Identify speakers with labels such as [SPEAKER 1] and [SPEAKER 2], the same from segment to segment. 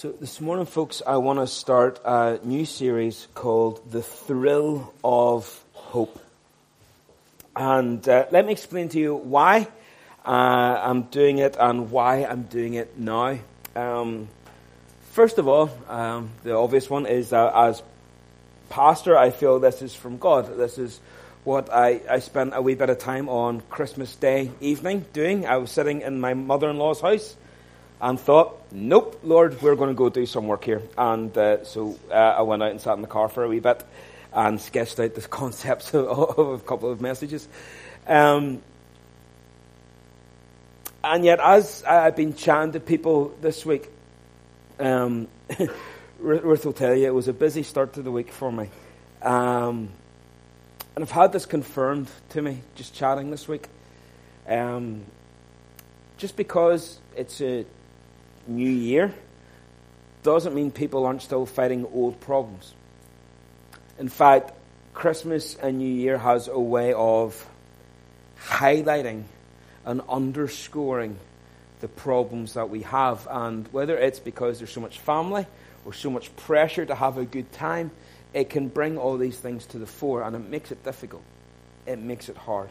[SPEAKER 1] So, this morning, folks, I want to start a new series called The Thrill of Hope. And uh, let me explain to you why uh, I'm doing it and why I'm doing it now. Um, first of all, um, the obvious one is that as pastor, I feel this is from God. This is what I, I spent a wee bit of time on Christmas Day evening doing. I was sitting in my mother in law's house and thought, nope, Lord, we're going to go do some work here. And uh, so uh, I went out and sat in the car for a wee bit and sketched out the concepts of, a couple of messages. Um, and yet, as I've been chatting to people this week, um, Ruth will tell you it was a busy start to the week for me. Um, and I've had this confirmed to me just chatting this week. Um, just because it's a new year doesn't mean people aren't still fighting old problems. In fact, Christmas and New Year has a way of highlighting and underscoring the problems that we have. And whether it's because there's so much family or so much pressure to have a good time, it can bring all these things to the fore and it makes it difficult. It makes it hard.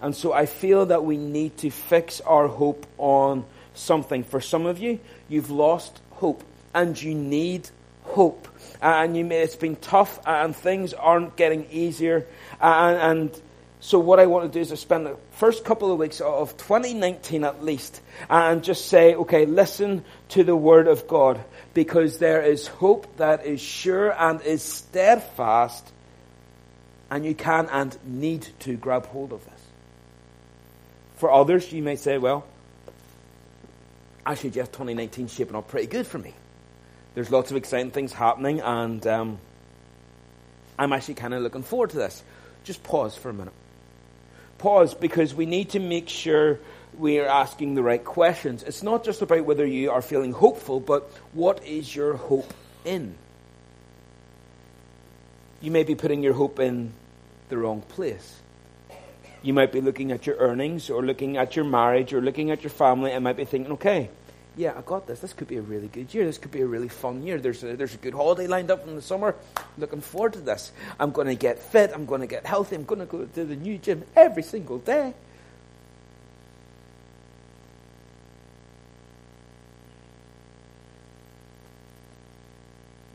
[SPEAKER 1] And so I feel that we need to fix our hope on something. For some of you, you've lost hope and you need hope. And you may, it's been tough and things aren't getting easier. And, and so what I want to do is to spend the first couple of weeks of 2019 at least and just say, okay, listen to the word of God because there is hope that is sure and is steadfast and you can and need to grab hold of this. For others, you may say, well, actually, Jeff, 2019 shaping up pretty good for me. There's lots of exciting things happening, and um, I'm actually kind of looking forward to this. Just pause for a minute. Pause because we need to make sure we are asking the right questions. It's not just about whether you are feeling hopeful, but what is your hope in? You may be putting your hope in the wrong place. You might be looking at your earnings or looking at your marriage or looking at your family and might be thinking, okay, yeah, I got this. This could be a really good year. This could be a really fun year. There's a, there's a good holiday lined up in the summer. Looking forward to this. I'm going to get fit. I'm going to get healthy. I'm going to go to the new gym every single day.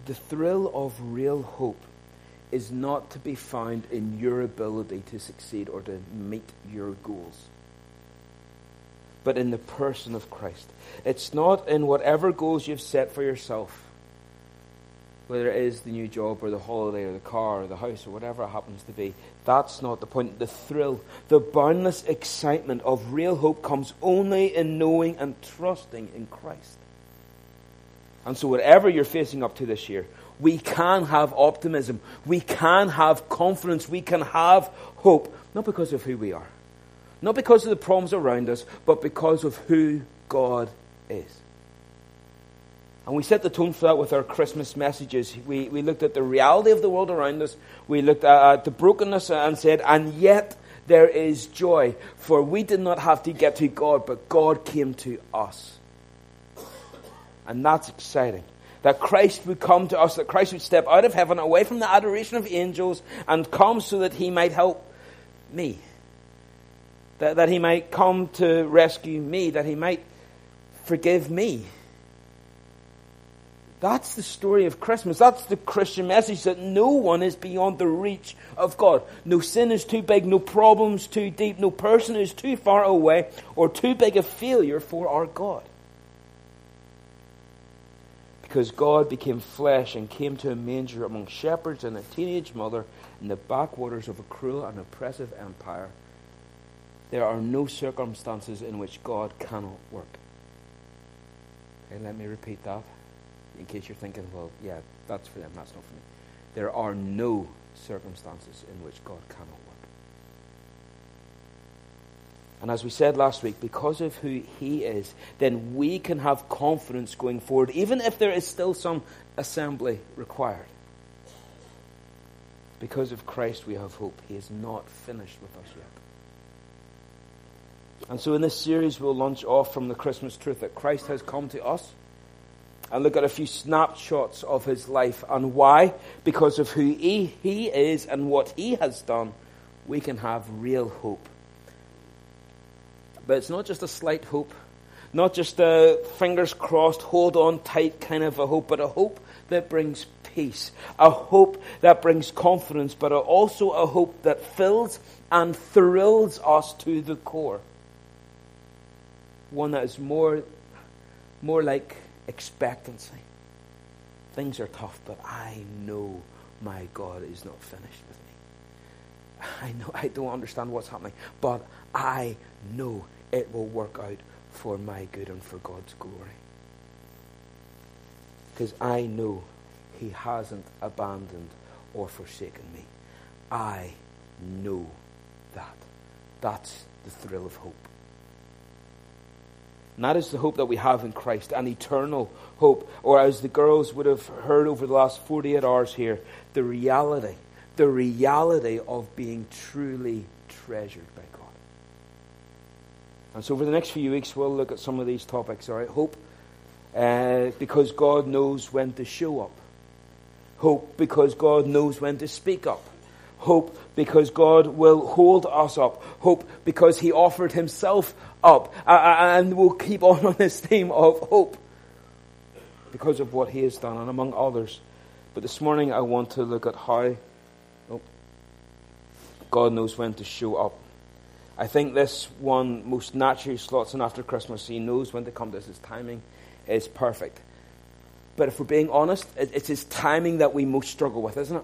[SPEAKER 1] The thrill of real hope is not to be found in your ability to succeed or to meet your goals, but in the person of Christ. It's not in whatever goals you've set for yourself, whether it is the new job or the holiday or the car or the house or whatever it happens to be. That's not the point. The thrill, the boundless excitement of real hope comes only in knowing and trusting in Christ. And so, whatever you're facing up to this year, we can have optimism. We can have confidence. We can have hope. Not because of who we are, not because of the problems around us, but because of who God is. And we set the tone for that with our Christmas messages. We, we looked at the reality of the world around us. We looked at the brokenness and said, and yet there is joy. For we did not have to get to God, but God came to us. And that's exciting that Christ would come to us, that Christ would step out of heaven, away from the adoration of angels, and come so that he might help me. That, that he might come to rescue me, that he might forgive me. That's the story of Christmas. That's the Christian message that no one is beyond the reach of God. No sin is too big, no problems too deep, no person is too far away or too big a failure for our God because God became flesh and came to a manger among shepherds and a teenage mother in the backwaters of a cruel and oppressive empire, there are no circumstances in which God cannot work. Okay, let me repeat that in case you're thinking, well, yeah, that's for them, that's not for me. There are no circumstances in which God cannot work. And as we said last week, because of who He is, then we can have confidence going forward, even if there is still some assembly required. Because of Christ, we have hope. He is not finished with us yet. And so, in this series, we'll launch off from the Christmas truth that Christ has come to us and look at a few snapshots of his life and why, because of who he, he is and what he has done, we can have real hope. But it's not just a slight hope, not just a fingers crossed, hold on tight kind of a hope, but a hope that brings peace, a hope that brings confidence, but also a hope that fills and thrills us to the core. One that is more, more like expectancy. Things are tough, but I know my God is not finished with me. I know I don't understand what's happening, but I know it will work out for my good and for God's glory. Because I know He hasn't abandoned or forsaken me. I know that. That's the thrill of hope. And that is the hope that we have in Christ, an eternal hope. Or as the girls would have heard over the last 48 hours here, the reality, the reality of being truly treasured by. And so over the next few weeks, we'll look at some of these topics, right? Hope, uh, because God knows when to show up. Hope, because God knows when to speak up. Hope because God will hold us up. Hope because He offered Himself up. And we'll keep on on this theme of hope because of what He has done, and among others. But this morning I want to look at how oh, God knows when to show up. I think this one most naturally slots in after Christmas. He knows when to come. This his timing is perfect. But if we're being honest, it's his timing that we most struggle with, isn't it?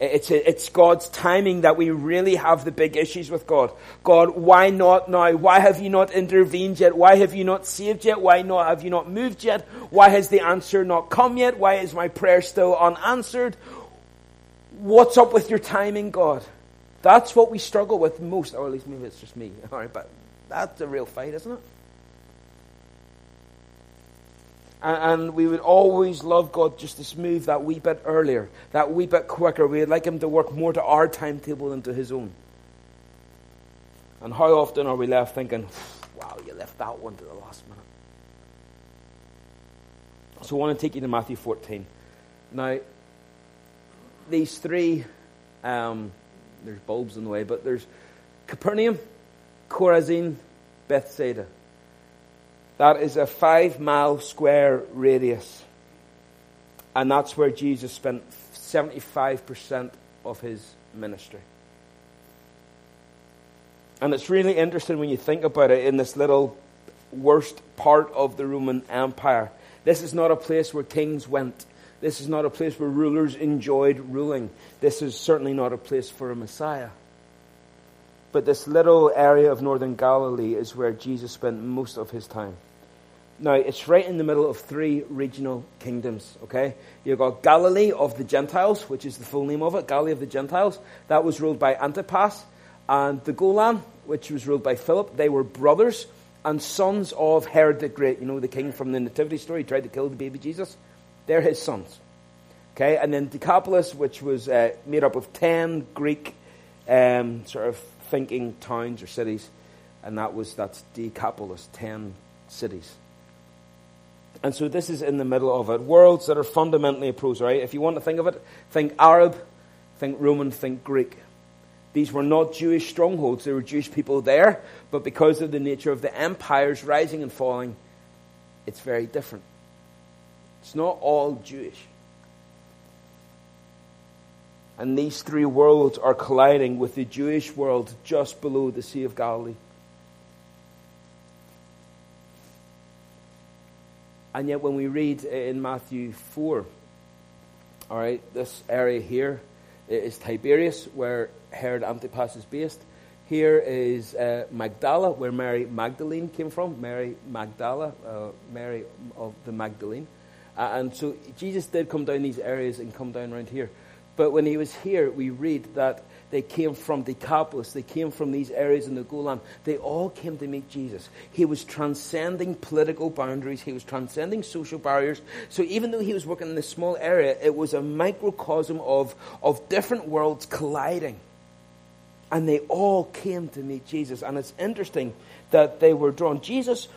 [SPEAKER 1] It's, it's God's timing that we really have the big issues with God. God, why not now? Why have you not intervened yet? Why have you not saved yet? Why not have you not moved yet? Why has the answer not come yet? Why is my prayer still unanswered? What's up with your timing, God? That's what we struggle with most, or at least maybe it's just me. All right, but that's a real fight, isn't it? and we would always love God just to move that wee bit earlier, that wee bit quicker. We'd like Him to work more to our timetable than to His own. And how often are we left thinking, wow, you left that one to the last minute? So I want to take you to Matthew 14. Now, these three, um, there's bulbs in the way, but there's Capernaum, Chorazin, Bethsaida. That is a five mile square radius. And that's where Jesus spent 75% of his ministry. And it's really interesting when you think about it in this little worst part of the Roman Empire. This is not a place where kings went. This is not a place where rulers enjoyed ruling. This is certainly not a place for a Messiah. But this little area of northern Galilee is where Jesus spent most of his time. Now, it's right in the middle of three regional kingdoms, okay? You've got Galilee of the Gentiles, which is the full name of it, Galilee of the Gentiles. That was ruled by Antipas. And the Golan, which was ruled by Philip. They were brothers and sons of Herod the Great. You know, the king from the Nativity story, tried to kill the baby Jesus. They're his sons. Okay, and then Decapolis, which was uh, made up of ten Greek um, sort of thinking towns or cities, and that was that's Decapolis, ten cities. And so this is in the middle of it. Worlds that are fundamentally opposed, right? If you want to think of it, think Arab, think Roman, think Greek. These were not Jewish strongholds. There were Jewish people there, but because of the nature of the empires rising and falling, it's very different. It's not all Jewish. And these three worlds are colliding with the Jewish world just below the Sea of Galilee. And yet, when we read in Matthew 4, all right, this area here is Tiberias, where Herod Antipas is based. Here is uh, Magdala, where Mary Magdalene came from. Mary Magdala, uh, Mary of the Magdalene. And so Jesus did come down these areas and come down around here. But when he was here, we read that they came from Decapolis. They came from these areas in the Golan. They all came to meet Jesus. He was transcending political boundaries. He was transcending social barriers. So even though he was working in this small area, it was a microcosm of, of different worlds colliding. And they all came to meet Jesus. And it's interesting that they were drawn. Jesus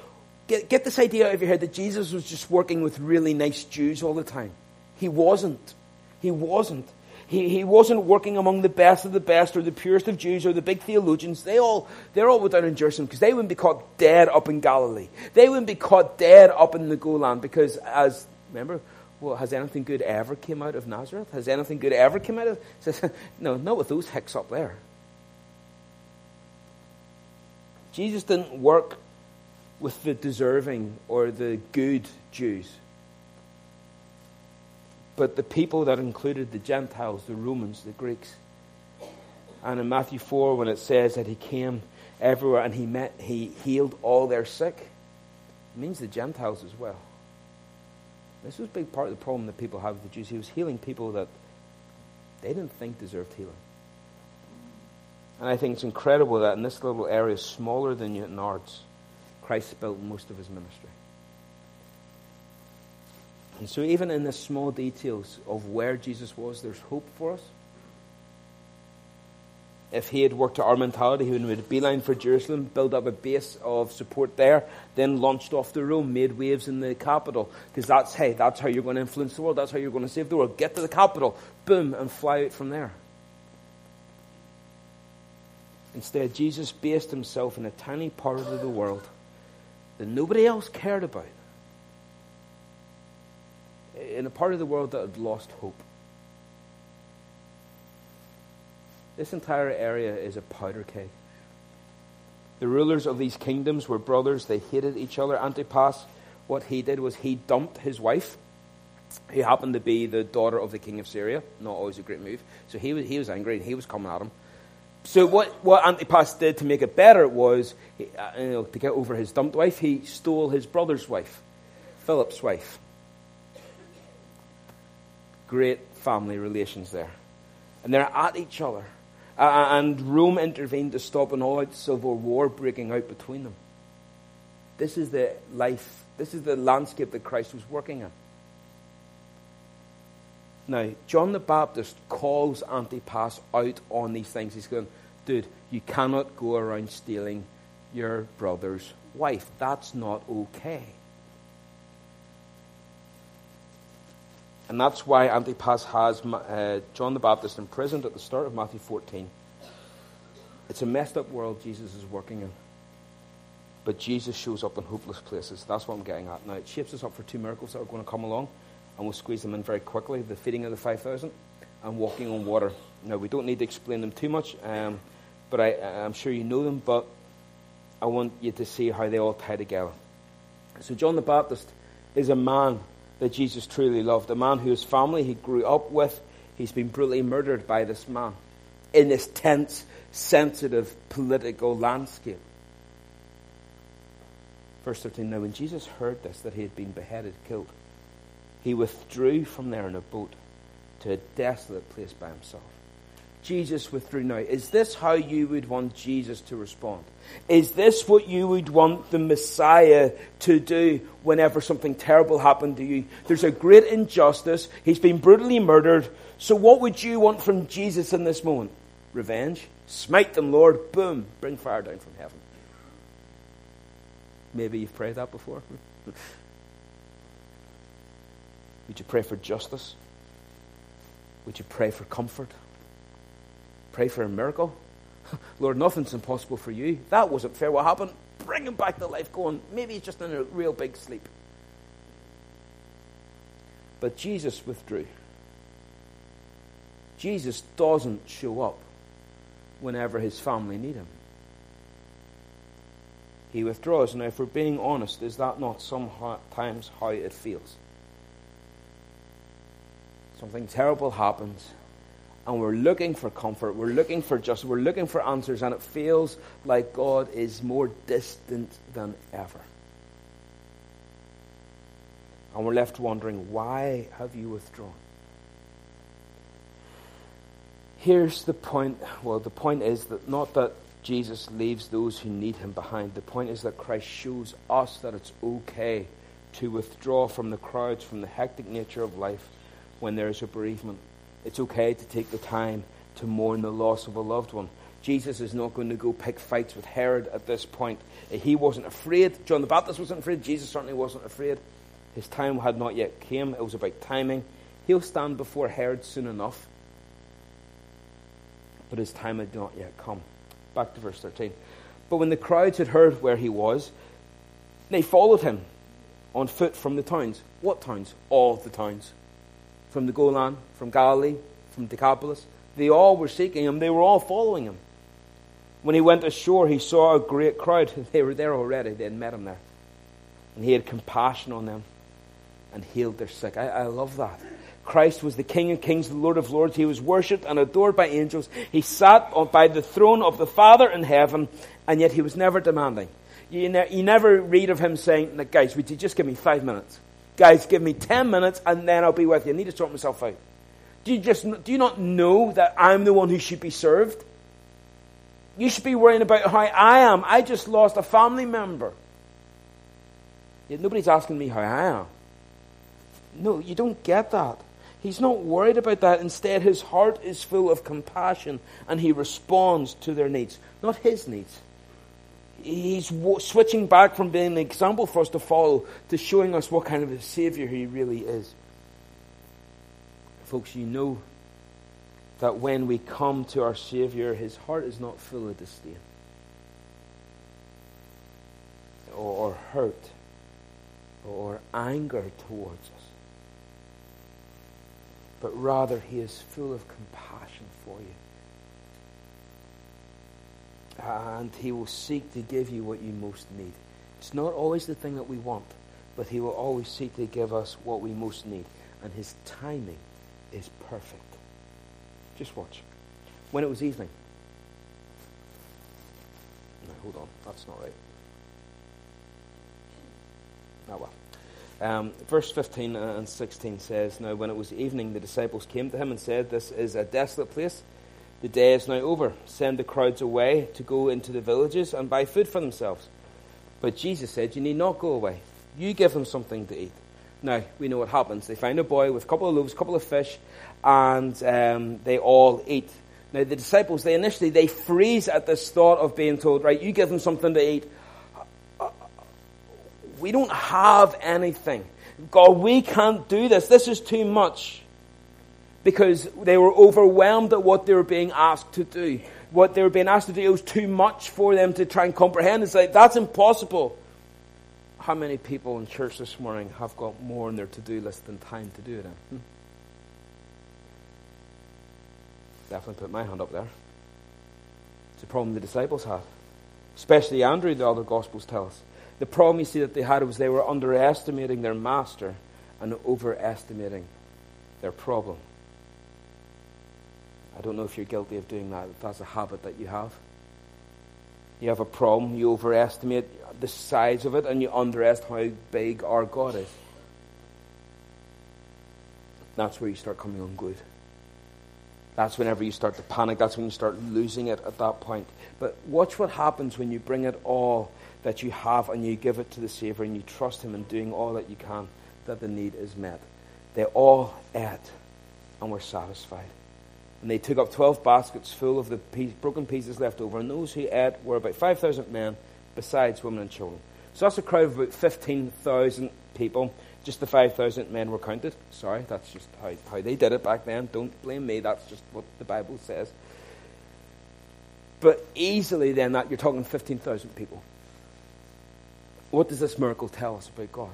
[SPEAKER 1] get, get this idea out of your head that Jesus was just working with really nice Jews all the time. He wasn't. He wasn't. He, he wasn't working among the best of the best or the purest of Jews or the big theologians. They all, they're all down in Jerusalem because they wouldn't be caught dead up in Galilee. They wouldn't be caught dead up in the Golan because as, remember, well, has anything good ever came out of Nazareth? Has anything good ever come out of? Says, no, not with those hicks up there. Jesus didn't work with the deserving or the good Jews but the people that included the Gentiles, the Romans, the Greeks. And in Matthew 4, when it says that he came everywhere and he met, he healed all their sick, it means the Gentiles as well. This was a big part of the problem that people have with the Jews. He was healing people that they didn't think deserved healing. And I think it's incredible that in this little area, smaller than Newtownards, Christ built most of his ministry. And so, even in the small details of where Jesus was, there's hope for us. If he had worked to our mentality, he would have made a beeline for Jerusalem, built up a base of support there, then launched off to Rome, made waves in the capital. Because that's, hey, that's how you're going to influence the world. That's how you're going to save the world. Get to the capital, boom, and fly out from there. Instead, Jesus based himself in a tiny part of the world that nobody else cared about in a part of the world that had lost hope. This entire area is a powder keg. The rulers of these kingdoms were brothers. They hated each other. Antipas, what he did was he dumped his wife. He happened to be the daughter of the king of Syria. Not always a great move. So he was, he was angry and he was coming at him. So what, what Antipas did to make it better was, uh, you know, to get over his dumped wife, he stole his brother's wife, Philip's wife great family relations there. And they're at each other. Uh, and Rome intervened to stop an all out civil war breaking out between them. This is the life, this is the landscape that Christ was working in. Now, John the Baptist calls Antipas out on these things. He's going, dude, you cannot go around stealing your brother's wife. That's not okay. And that's why Antipas has uh, John the Baptist imprisoned at the start of Matthew 14. It's a messed up world Jesus is working in. But Jesus shows up in hopeless places. That's what I'm getting at. Now, it shapes us up for two miracles that are going to come along, and we'll squeeze them in very quickly the feeding of the 5,000 and walking on water. Now, we don't need to explain them too much, um, but I, I'm sure you know them, but I want you to see how they all tie together. So, John the Baptist is a man that Jesus truly loved. A man whose family he grew up with, he's been brutally murdered by this man in this tense, sensitive political landscape. Verse 13 Now, when Jesus heard this, that he had been beheaded, killed, he withdrew from there in a boat to a desolate place by himself. Jesus withdrew now. Is this how you would want Jesus to respond? Is this what you would want the Messiah to do whenever something terrible happened to you? There's a great injustice. He's been brutally murdered. So what would you want from Jesus in this moment? Revenge? Smite them, Lord. Boom. Bring fire down from heaven. Maybe you've prayed that before. would you pray for justice? Would you pray for comfort? Pray for a miracle. Lord, nothing's impossible for you. That wasn't fair. What happened? Bring him back to life. Go on. Maybe he's just in a real big sleep. But Jesus withdrew. Jesus doesn't show up whenever his family need him. He withdraws. Now, if we're being honest, is that not sometimes how it feels? Something terrible happens and we're looking for comfort, we're looking for justice, we're looking for answers, and it feels like God is more distant than ever. And we're left wondering, why have you withdrawn? Here's the point. Well, the point is that not that Jesus leaves those who need him behind. The point is that Christ shows us that it's okay to withdraw from the crowds, from the hectic nature of life when there is a bereavement it's okay to take the time to mourn the loss of a loved one. Jesus is not going to go pick fights with Herod at this point. He wasn't afraid. John the Baptist wasn't afraid. Jesus certainly wasn't afraid. His time had not yet came. It was about timing. He'll stand before Herod soon enough. But his time had not yet come. Back to verse 13. But when the crowds had heard where he was, they followed him on foot from the towns. What towns? All the towns. From the Golan, from Galilee, from Decapolis. They all were seeking him. They were all following him. When he went ashore, he saw a great crowd. They were there already. They had met him there. And he had compassion on them and healed their sick. I, I love that. Christ was the King of kings, the Lord of lords. He was worshipped and adored by angels. He sat on, by the throne of the Father in heaven, and yet he was never demanding. You, ne- you never read of him saying, guys, would you just give me five minutes? Guys, give me ten minutes and then I'll be with you. I need to sort myself out. Do you, just, do you not know that I'm the one who should be served? You should be worrying about how I am. I just lost a family member. Yet nobody's asking me how I am. No, you don't get that. He's not worried about that. Instead, his heart is full of compassion and he responds to their needs, not his needs. He's switching back from being an example for us to follow to showing us what kind of a Savior he really is. Folks, you know that when we come to our Savior, his heart is not full of disdain or, hurt or anger towards us, but rather he is full of compassion for you. And he will seek to give you what you most need. It's not always the thing that we want, but he will always seek to give us what we most need. And his timing is perfect. Just watch. When it was evening. No, hold on. That's not right. Oh well. Um, verse 15 and 16 says, Now when it was evening, the disciples came to him and said, This is a desolate place. The day is now over. Send the crowds away to go into the villages and buy food for themselves. But Jesus said, You need not go away. You give them something to eat. Now, we know what happens. They find a boy with a couple of loaves, a couple of fish, and um, they all eat. Now, the disciples, they initially, they freeze at this thought of being told, right, you give them something to eat. We don't have anything. God, we can't do this. This is too much. Because they were overwhelmed at what they were being asked to do. What they were being asked to do was too much for them to try and comprehend. It's like, that's impossible. How many people in church this morning have got more on their to do list than time to do it in? Hmm? Definitely put my hand up there. It's a problem the disciples had. Especially Andrew, the other Gospels tell us. The problem you see that they had was they were underestimating their master and overestimating their problem. I don't know if you're guilty of doing that, that's a habit that you have. You have a problem, you overestimate the size of it, and you underestimate how big our God is. That's where you start coming unglued. That's whenever you start to panic. That's when you start losing it at that point. But watch what happens when you bring it all that you have and you give it to the Savior and you trust Him in doing all that you can that the need is met. They all ate and were satisfied. And they took up 12 baskets full of the piece, broken pieces left over. And those who ate were about 5,000 men, besides women and children. So that's a crowd of about 15,000 people. Just the 5,000 men were counted. Sorry, that's just how, how they did it back then. Don't blame me. That's just what the Bible says. But easily, then, that you're talking 15,000 people. What does this miracle tell us about God?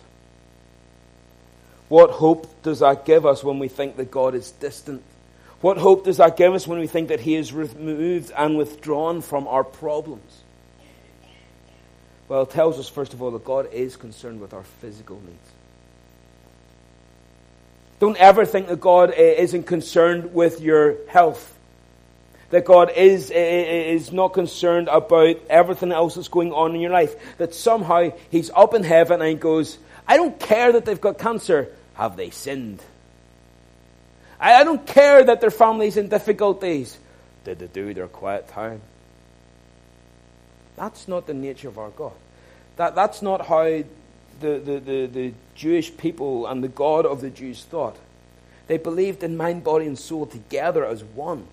[SPEAKER 1] What hope does that give us when we think that God is distant what hope does that give us when we think that He is removed and withdrawn from our problems? Well, it tells us, first of all, that God is concerned with our physical needs. Don't ever think that God eh, isn't concerned with your health. That God is, eh, eh, is not concerned about everything else that's going on in your life. That somehow He's up in heaven and He goes, I don't care that they've got cancer. Have they sinned? I, I don't care that their family's in difficulties. Did they do their quiet time? That's not the nature of our God. That, that's not how the, the, the, the Jewish people and the God of the Jews thought. They believed in mind, body, and soul together as one.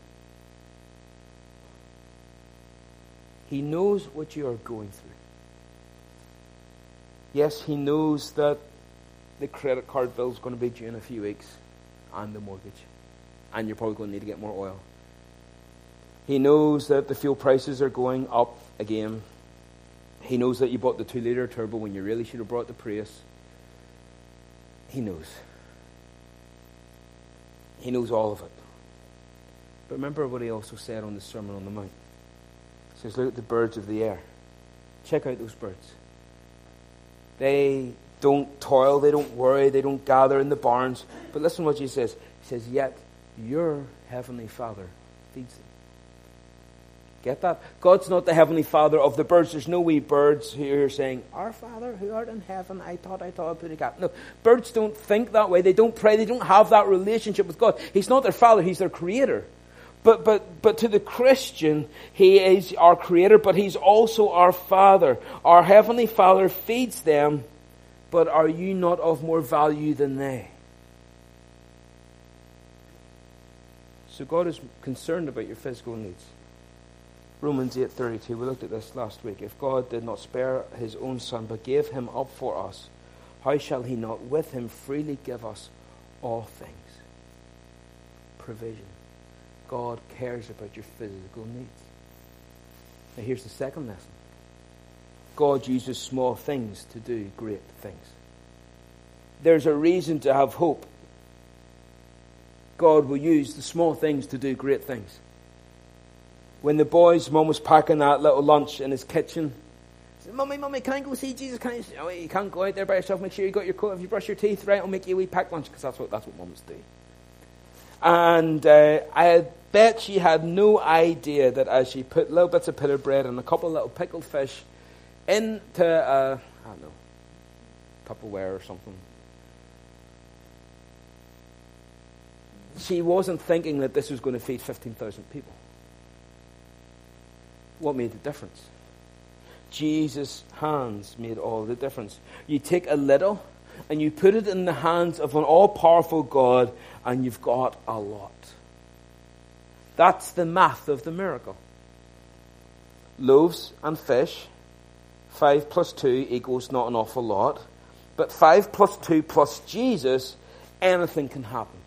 [SPEAKER 1] He knows what you are going through. Yes, He knows that the credit card bill is going to be due in a few weeks and the mortgage. And you're probably going to need to get more oil. He knows that the fuel prices are going up again. He knows that you bought the 2 litre turbo when you really should have brought the Prius. He knows. He knows all of it. But remember what he also said on the Sermon on the Mount. He says, Look at the birds of the air. Check out those birds. They don't toil, they don't worry, they don't gather in the barns. But listen what Jesus says. He says, Yet your heavenly Father feeds them. Get that? God's not the heavenly Father of the birds. There's no wee birds who are saying, Our Father who art in heaven, I thought I thought I put a cat. No, birds don't think that way. They don't pray. They don't have that relationship with God. He's not their Father. He's their Creator. But, but, but to the Christian, He is our Creator, but He's also our Father. Our Heavenly Father feeds them, but are you not of more value than they? So God is concerned about your physical needs. Romans 8:32. We looked at this last week. If God did not spare his own son but gave him up for us, how shall he not with him freely give us all things? Provision. God cares about your physical needs. Now here's the second lesson. God uses small things to do great things. There's a reason to have hope. God will use the small things to do great things when the boy's mum was packing that little lunch in his kitchen. He said, Mummy, Mummy, can I go see Jesus? Can I? Oh, you can't go out there by yourself. Make sure you got your coat. If you brush your teeth, right, I'll make you a wee packed lunch because that's what, that's what mums do. And uh, I bet she had no idea that as she put little bits of pita bread and a couple of little pickled fish into, uh, I don't know, Tupperware or something, she wasn't thinking that this was going to feed 15,000 people what made the difference? Jesus' hands made all the difference. You take a little and you put it in the hands of an all powerful God, and you've got a lot. That's the math of the miracle. Loaves and fish, 5 plus 2 equals not an awful lot, but 5 plus 2 plus Jesus, anything can happen.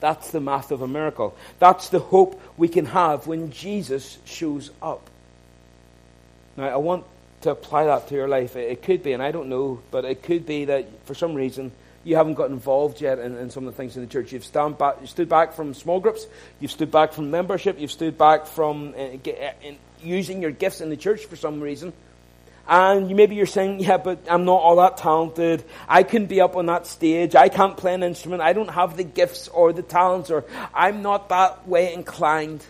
[SPEAKER 1] That's the math of a miracle. That's the hope we can have when Jesus shows up. Now, I want to apply that to your life. It could be, and I don't know, but it could be that for some reason you haven't got involved yet in, in some of the things in the church. You've stand back, you stood back from small groups, you've stood back from membership, you've stood back from uh, uh using your gifts in the church for some reason. And maybe you're saying, yeah, but I'm not all that talented. I couldn't be up on that stage. I can't play an instrument. I don't have the gifts or the talents or I'm not that way inclined.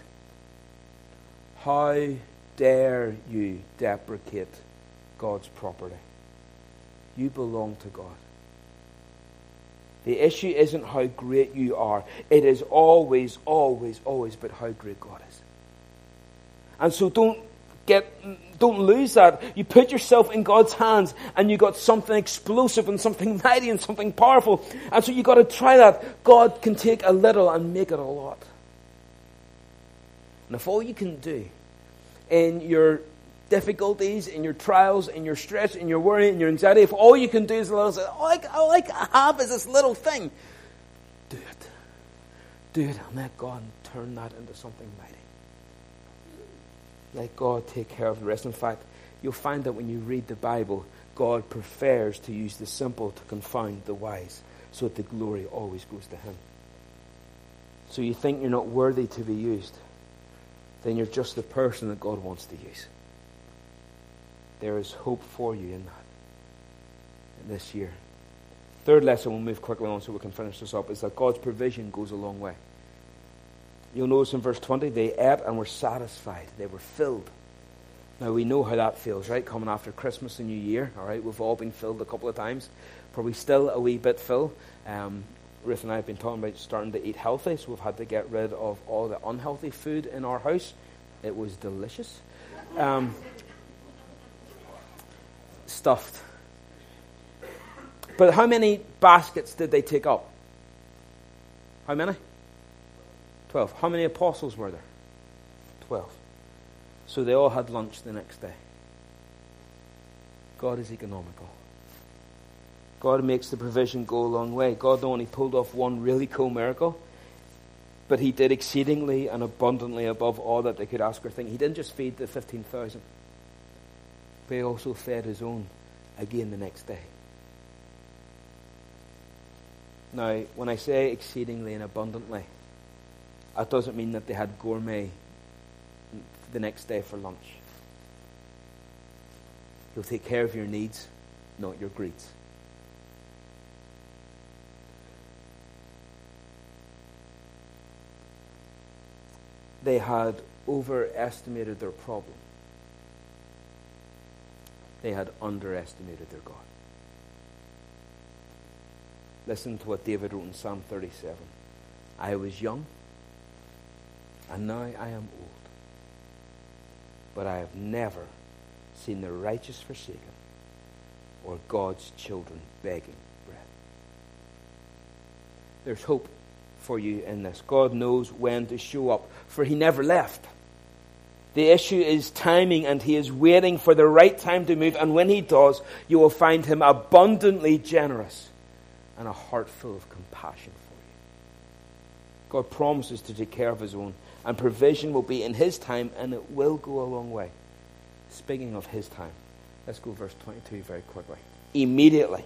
[SPEAKER 1] How dare you deprecate God's property? You belong to God. The issue isn't how great you are. It is always, always, always but how great God is. And so don't get, don't lose that. You put yourself in God's hands and you got something explosive and something mighty and something powerful. And so you got to try that. God can take a little and make it a lot. And if all you can do in your difficulties, in your trials, in your stress, in your worry, in your anxiety, if all you can do is a little, all I, all I have is this little thing, do it. Do it and let God turn that into something mighty. Let God take care of the rest. In fact, you'll find that when you read the Bible, God prefers to use the simple to confound the wise, so that the glory always goes to Him. So you think you're not worthy to be used, then you're just the person that God wants to use. There is hope for you in that in this year. Third lesson, we'll move quickly on so we can finish this up, is that God's provision goes a long way. You'll notice in verse 20, they ate and were satisfied. They were filled. Now, we know how that feels, right? Coming after Christmas and New Year, all right? We've all been filled a couple of times. Probably still a wee bit full. Um, Ruth and I have been talking about starting to eat healthy, so we've had to get rid of all the unhealthy food in our house. It was delicious. Um, stuffed. But how many baskets did they take up? How many? 12. How many apostles were there? 12. So they all had lunch the next day. God is economical. God makes the provision go a long way. God only pulled off one really cool miracle, but he did exceedingly and abundantly above all that they could ask or think. He didn't just feed the 15,000, but he also fed his own again the next day. Now, when I say exceedingly and abundantly, that doesn't mean that they had gourmet the next day for lunch. He'll take care of your needs, not your greeds. They had overestimated their problem. They had underestimated their God. Listen to what David wrote in Psalm 37. I was young, and now I am old. But I have never seen the righteous forsaken or God's children begging bread. There's hope for you in this. God knows when to show up, for He never left. The issue is timing, and He is waiting for the right time to move. And when He does, you will find Him abundantly generous and a heart full of compassion for you. God promises to take care of His own, and provision will be in His time, and it will go a long way. Speaking of His time, let's go verse 22 very quickly. Immediately,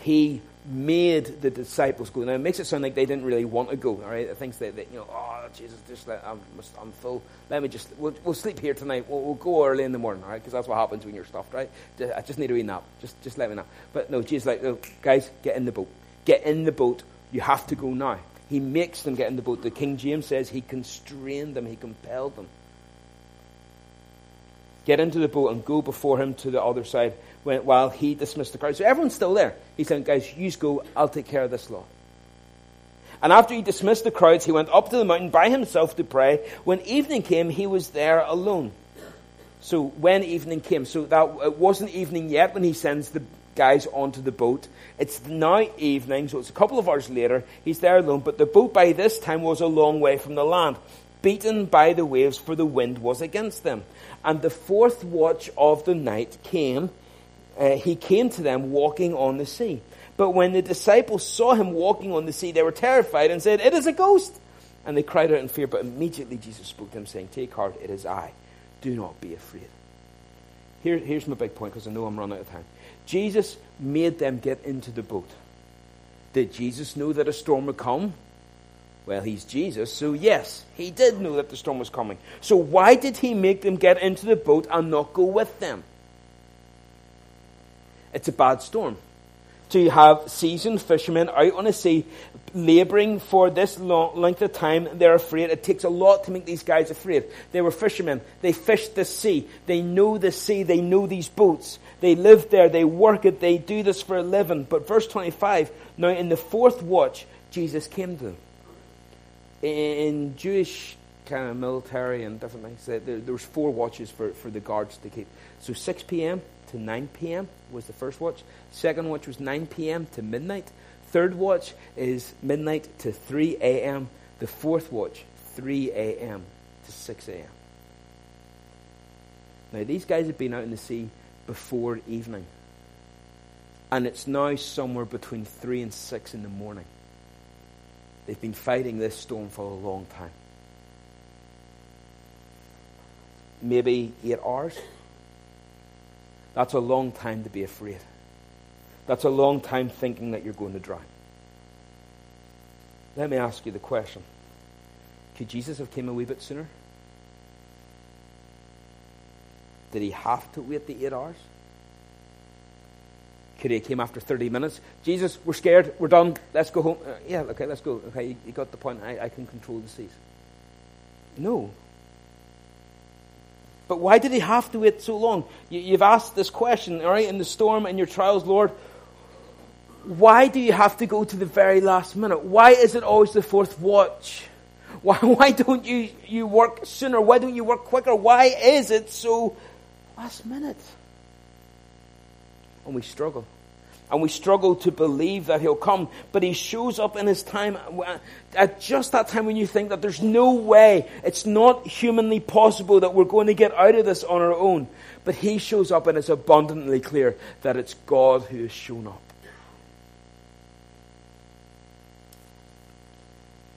[SPEAKER 1] He made the disciples go. Now it makes it sound like they didn't really want to go. All right, it thinks that, that you know, oh Jesus, just let I'm, I'm full. Let me just we'll, we'll sleep here tonight. We'll, we'll, go early in the morning, all right? Because that's what happens when you're stuffed, right? I just need to nap. Just just let me nap. But no, Jesus, like, no, guys, get in the boat. Get in the boat. You have to go now. He makes them get in the boat. The King James says he constrained them. He compelled them. Get into the boat and go before him to the other side when, while he dismissed the crowd. So everyone's still there. He said, guys, you go. I'll take care of this lot. And after he dismissed the crowds, he went up to the mountain by himself to pray. When evening came, he was there alone. So when evening came, so that it wasn't evening yet when he sends the guys onto the boat. It's now evening, so it's a couple of hours later. He's there alone, but the boat by this time was a long way from the land, beaten by the waves, for the wind was against them. And the fourth watch of the night came. Uh, he came to them walking on the sea. But when the disciples saw him walking on the sea, they were terrified and said, It is a ghost! And they cried out in fear. But immediately Jesus spoke to them, saying, Take heart, it is I. Do not be afraid. Here, here's my big point because I know I'm running out of time. Jesus made them get into the boat. Did Jesus know that a storm would come? Well, he's Jesus, so yes, he did know that the storm was coming. So why did he make them get into the boat and not go with them? It's a bad storm to have seasoned fishermen out on the sea laboring for this long length of time. They're afraid. It takes a lot to make these guys afraid. They were fishermen. They fished the sea. They know the sea. They know these boats. They live there. They work it. They do this for a living. But verse 25, now in the fourth watch, Jesus came to them. In Jewish kind of military and different things, there, there was four watches for, for the guards to keep. So 6 p.m., to 9 p.m. was the first watch. Second watch was 9 p.m. to midnight. Third watch is midnight to 3 a.m. The fourth watch, 3 a.m. to 6 a.m. Now, these guys have been out in the sea before evening. And it's now somewhere between 3 and 6 in the morning. They've been fighting this storm for a long time. Maybe eight hours. That's a long time to be afraid. That's a long time thinking that you're going to drown. Let me ask you the question. Could Jesus have came a wee bit sooner? Did he have to wait the eight hours? Could he have came after 30 minutes? Jesus, we're scared. We're done. Let's go home. Uh, yeah, okay, let's go. Okay, you, you got the point. I, I can control the seas. No. But why did he have to wait so long? You, have asked this question, all right, in the storm and your trials, Lord. Why do you have to go to the very last minute? Why is it always the fourth watch? Why, why don't you, you work sooner? Why don't you work quicker? Why is it so last minute? And we struggle. And we struggle to believe that he'll come. But he shows up in his time uh, at just that time when you think that there's no way, it's not humanly possible that we're going to get out of this on our own. But he shows up and it's abundantly clear that it's God who has shown up.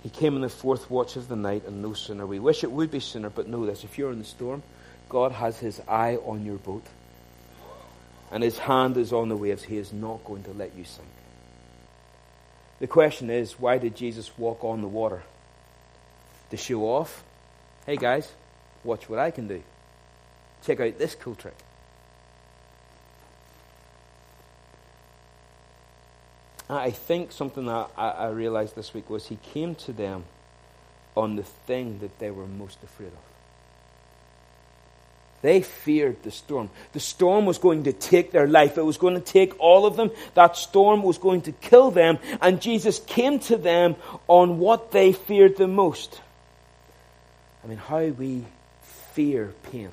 [SPEAKER 1] He came in the fourth watch of the night and no sooner. We wish it would be sooner, but know this. If you're in the storm, God has his eye on your boat and his hand is on the waves. He is not going to let you sink. The question is, why did Jesus walk on the water? To show off? Hey guys, watch what I can do. Check out this cool trick. I think something that I, I realized this week was he came to them on the thing that they were most afraid of. They feared the storm. The storm was going to take their life. It was going to take all of them. That storm was going to kill them. And Jesus came to them on what they feared the most. I mean, how we fear pain.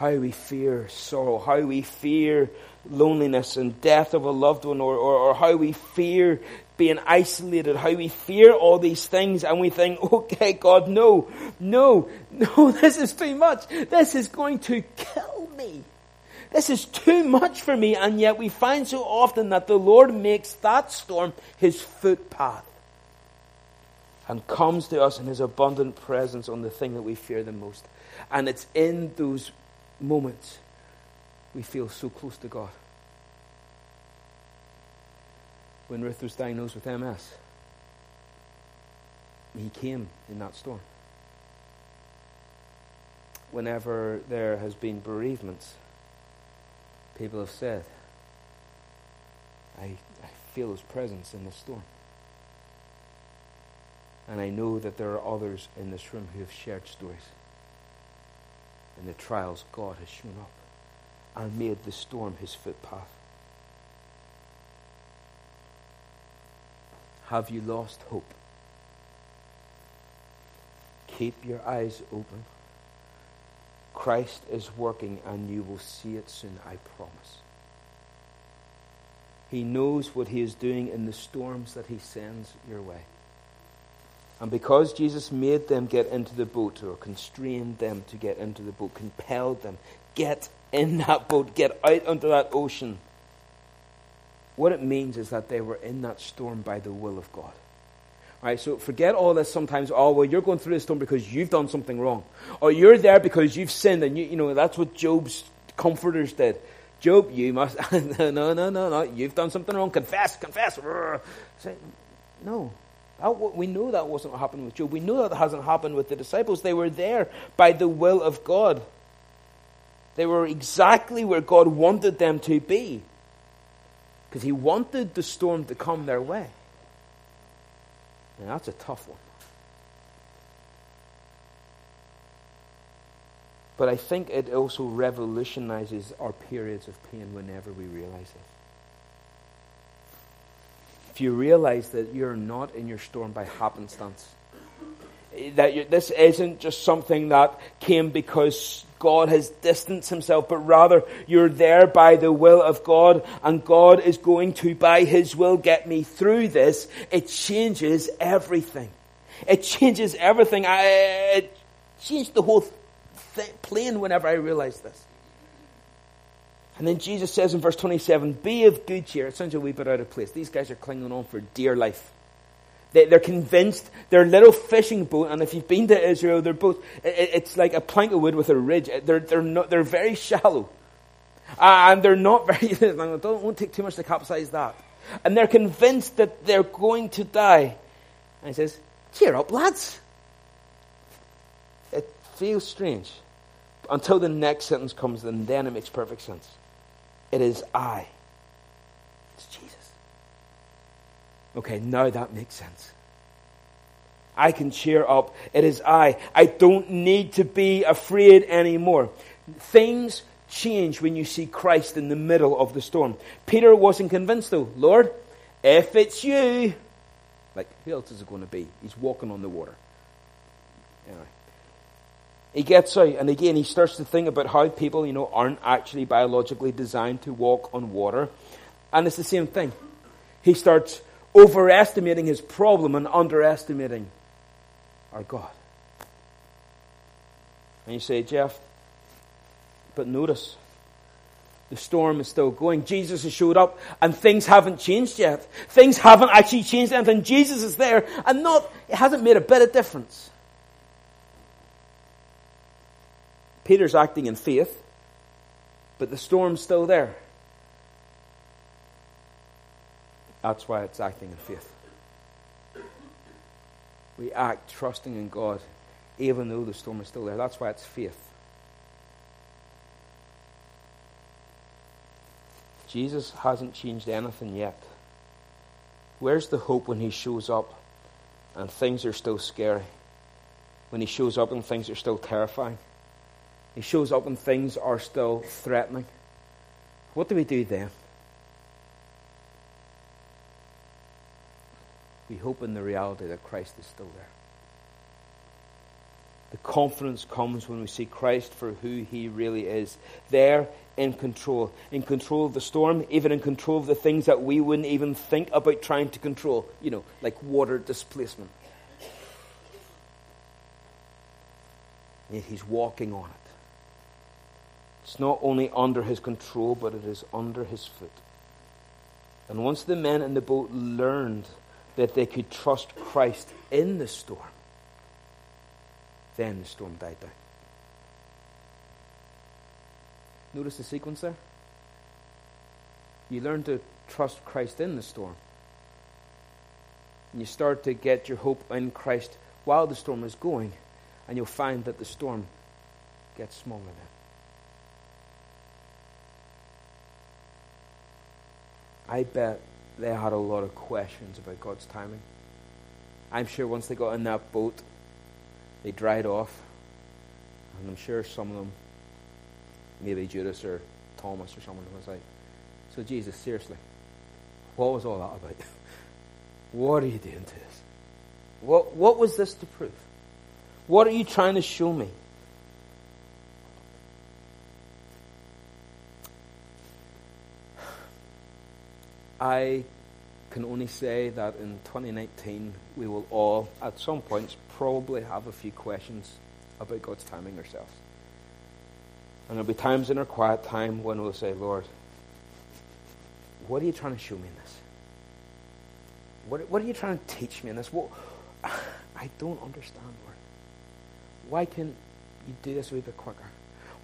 [SPEAKER 1] How we fear sorrow. How we fear loneliness and death of a loved one. Or, or, or how we fear being isolated, how we fear all these things and we think, okay, God, no, no, no, this is too much. This is going to kill me. This is too much for me. And yet we find so often that the Lord makes that storm his footpath and comes to us in his abundant presence on the thing that we fear the most. And it's in those moments we feel so close to God when Ruth was diagnosed with MS. He came in that storm. Whenever there has been bereavements, people have said, I, I feel his presence in the storm. And I know that there are others in this room who have shared stories. In the trials, God has shown up and made the storm his footpath. Have you lost hope? Keep your eyes open. Christ is working and you will see it soon, I promise. He knows what He is doing in the storms that He sends your way. And because Jesus made them get into the boat, or constrained them to get into the boat, compelled them, get in that boat, get out onto that ocean, what it means is that they were in that storm by the will of God. All right, so forget all this sometimes, oh, well, you're going through this storm because you've done something wrong. Or you're there because you've sinned, and you, you know, that's what Job's comforters did. Job, you must, no, no, no, no, you've done something wrong. Confess, confess. Say, no. That, we know that wasn't happened with Job. We know that hasn't happened with the disciples. They were there by the will of God. They were exactly where God wanted them to be because he wanted the storm to come their way. And that's a tough one. But I think it also revolutionizes our periods of pain whenever we realize it. If you realize that you're not in your storm by happenstance, that this isn't just something that came because God has distanced himself, but rather you're there by the will of God and God is going to, by his will, get me through this. It changes everything. It changes everything. I, it changed the whole th- plane whenever I realized this. And then Jesus says in verse 27, be of good cheer. It sounds a wee bit out of place. These guys are clinging on for dear life. They, are convinced their little fishing boat, and if you've been to Israel, their boat, it, it's like a plank of wood with a ridge. They're, they're, not, they're very shallow. And they're not very, don't, won't take too much to capsize that. And they're convinced that they're going to die. And he says, cheer up, lads. It feels strange. Until the next sentence comes, and then it makes perfect sense. It is I. It's Jesus. Okay, now that makes sense. I can cheer up. It is I. I don't need to be afraid anymore. Things change when you see Christ in the middle of the storm. Peter wasn't convinced though. Lord, if it's you, like, who else is it going to be? He's walking on the water. Anyway. He gets out, and again, he starts to think about how people, you know, aren't actually biologically designed to walk on water. And it's the same thing. He starts overestimating his problem and underestimating our God. And you say, Jeff, but notice, the storm is still going. Jesus has showed up and things haven't changed yet. Things haven't actually changed anything. Jesus is there and not, it hasn't made a bit of difference. Peter's acting in faith, but the storm's still there. That's why it's acting in faith. We act trusting in God even though the storm is still there. That's why it's faith. Jesus hasn't changed anything yet. Where's the hope when he shows up and things are still scary? When he shows up and things are still terrifying? He shows up and things are still threatening. What do we do then? We hope in the reality that Christ is still there. The confidence comes when we see Christ for who he really is. There in control. In control of the storm, even in control of the things that we wouldn't even think about trying to control. You know, like water displacement. Yet he's walking on it. It's not only under his control, but it is under his foot. And once the men in the boat learned that they could trust Christ in the storm, then the storm died down. Notice the sequence there? You learn to trust Christ in the storm. And you start to get your hope in Christ while the storm is going, and you'll find that the storm gets smaller then. I bet they had a lot of questions about God's timing. I'm sure once they got in that boat, they dried off. And I'm sure some of them, maybe Judas or Thomas or someone, was like, So, Jesus, seriously, what was all that about? what are you doing to us? What, what was this to prove? What are you trying to show me? I can only say that in 2019 we will all, at some points, probably have a few questions about God's timing ourselves. And there'll be times in our quiet time when we'll say, Lord, what are you trying to show me in this? What, what are you trying to teach me in this? What, I don't understand, Lord. Why can you do this a wee bit quicker?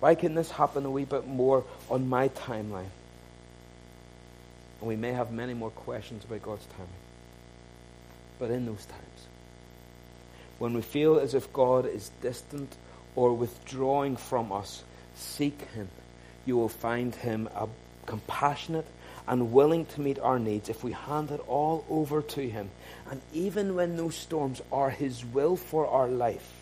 [SPEAKER 1] Why can this happen a wee bit more on my timeline? And we may have many more questions about God's timing. But in those times, when we feel as if God is distant or withdrawing from us, seek Him. You will find Him a compassionate and willing to meet our needs if we hand it all over to Him. And even when those storms are His will for our life,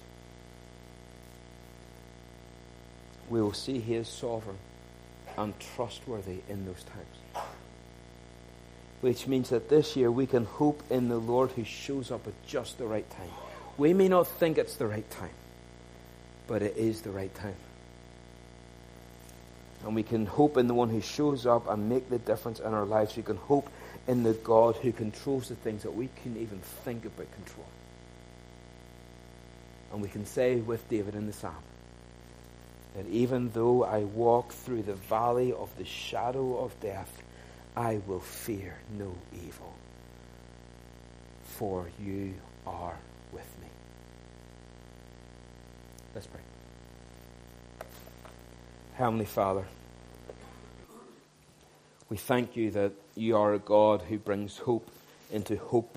[SPEAKER 1] we will see He is sovereign and trustworthy in those times which means that this year we can hope in the Lord who shows up at just the right time. We may not think it's the right time, but it is the right time. And we can hope in the one who shows up and make the difference in our lives. We can hope in the God who controls the things that we can't even think about control. And we can say with David in the psalm that even though I walk through the valley of the shadow of death, I will fear no evil, for you are with me. Let's pray. Heavenly Father, we thank you that you are a God who brings hope into hopeless.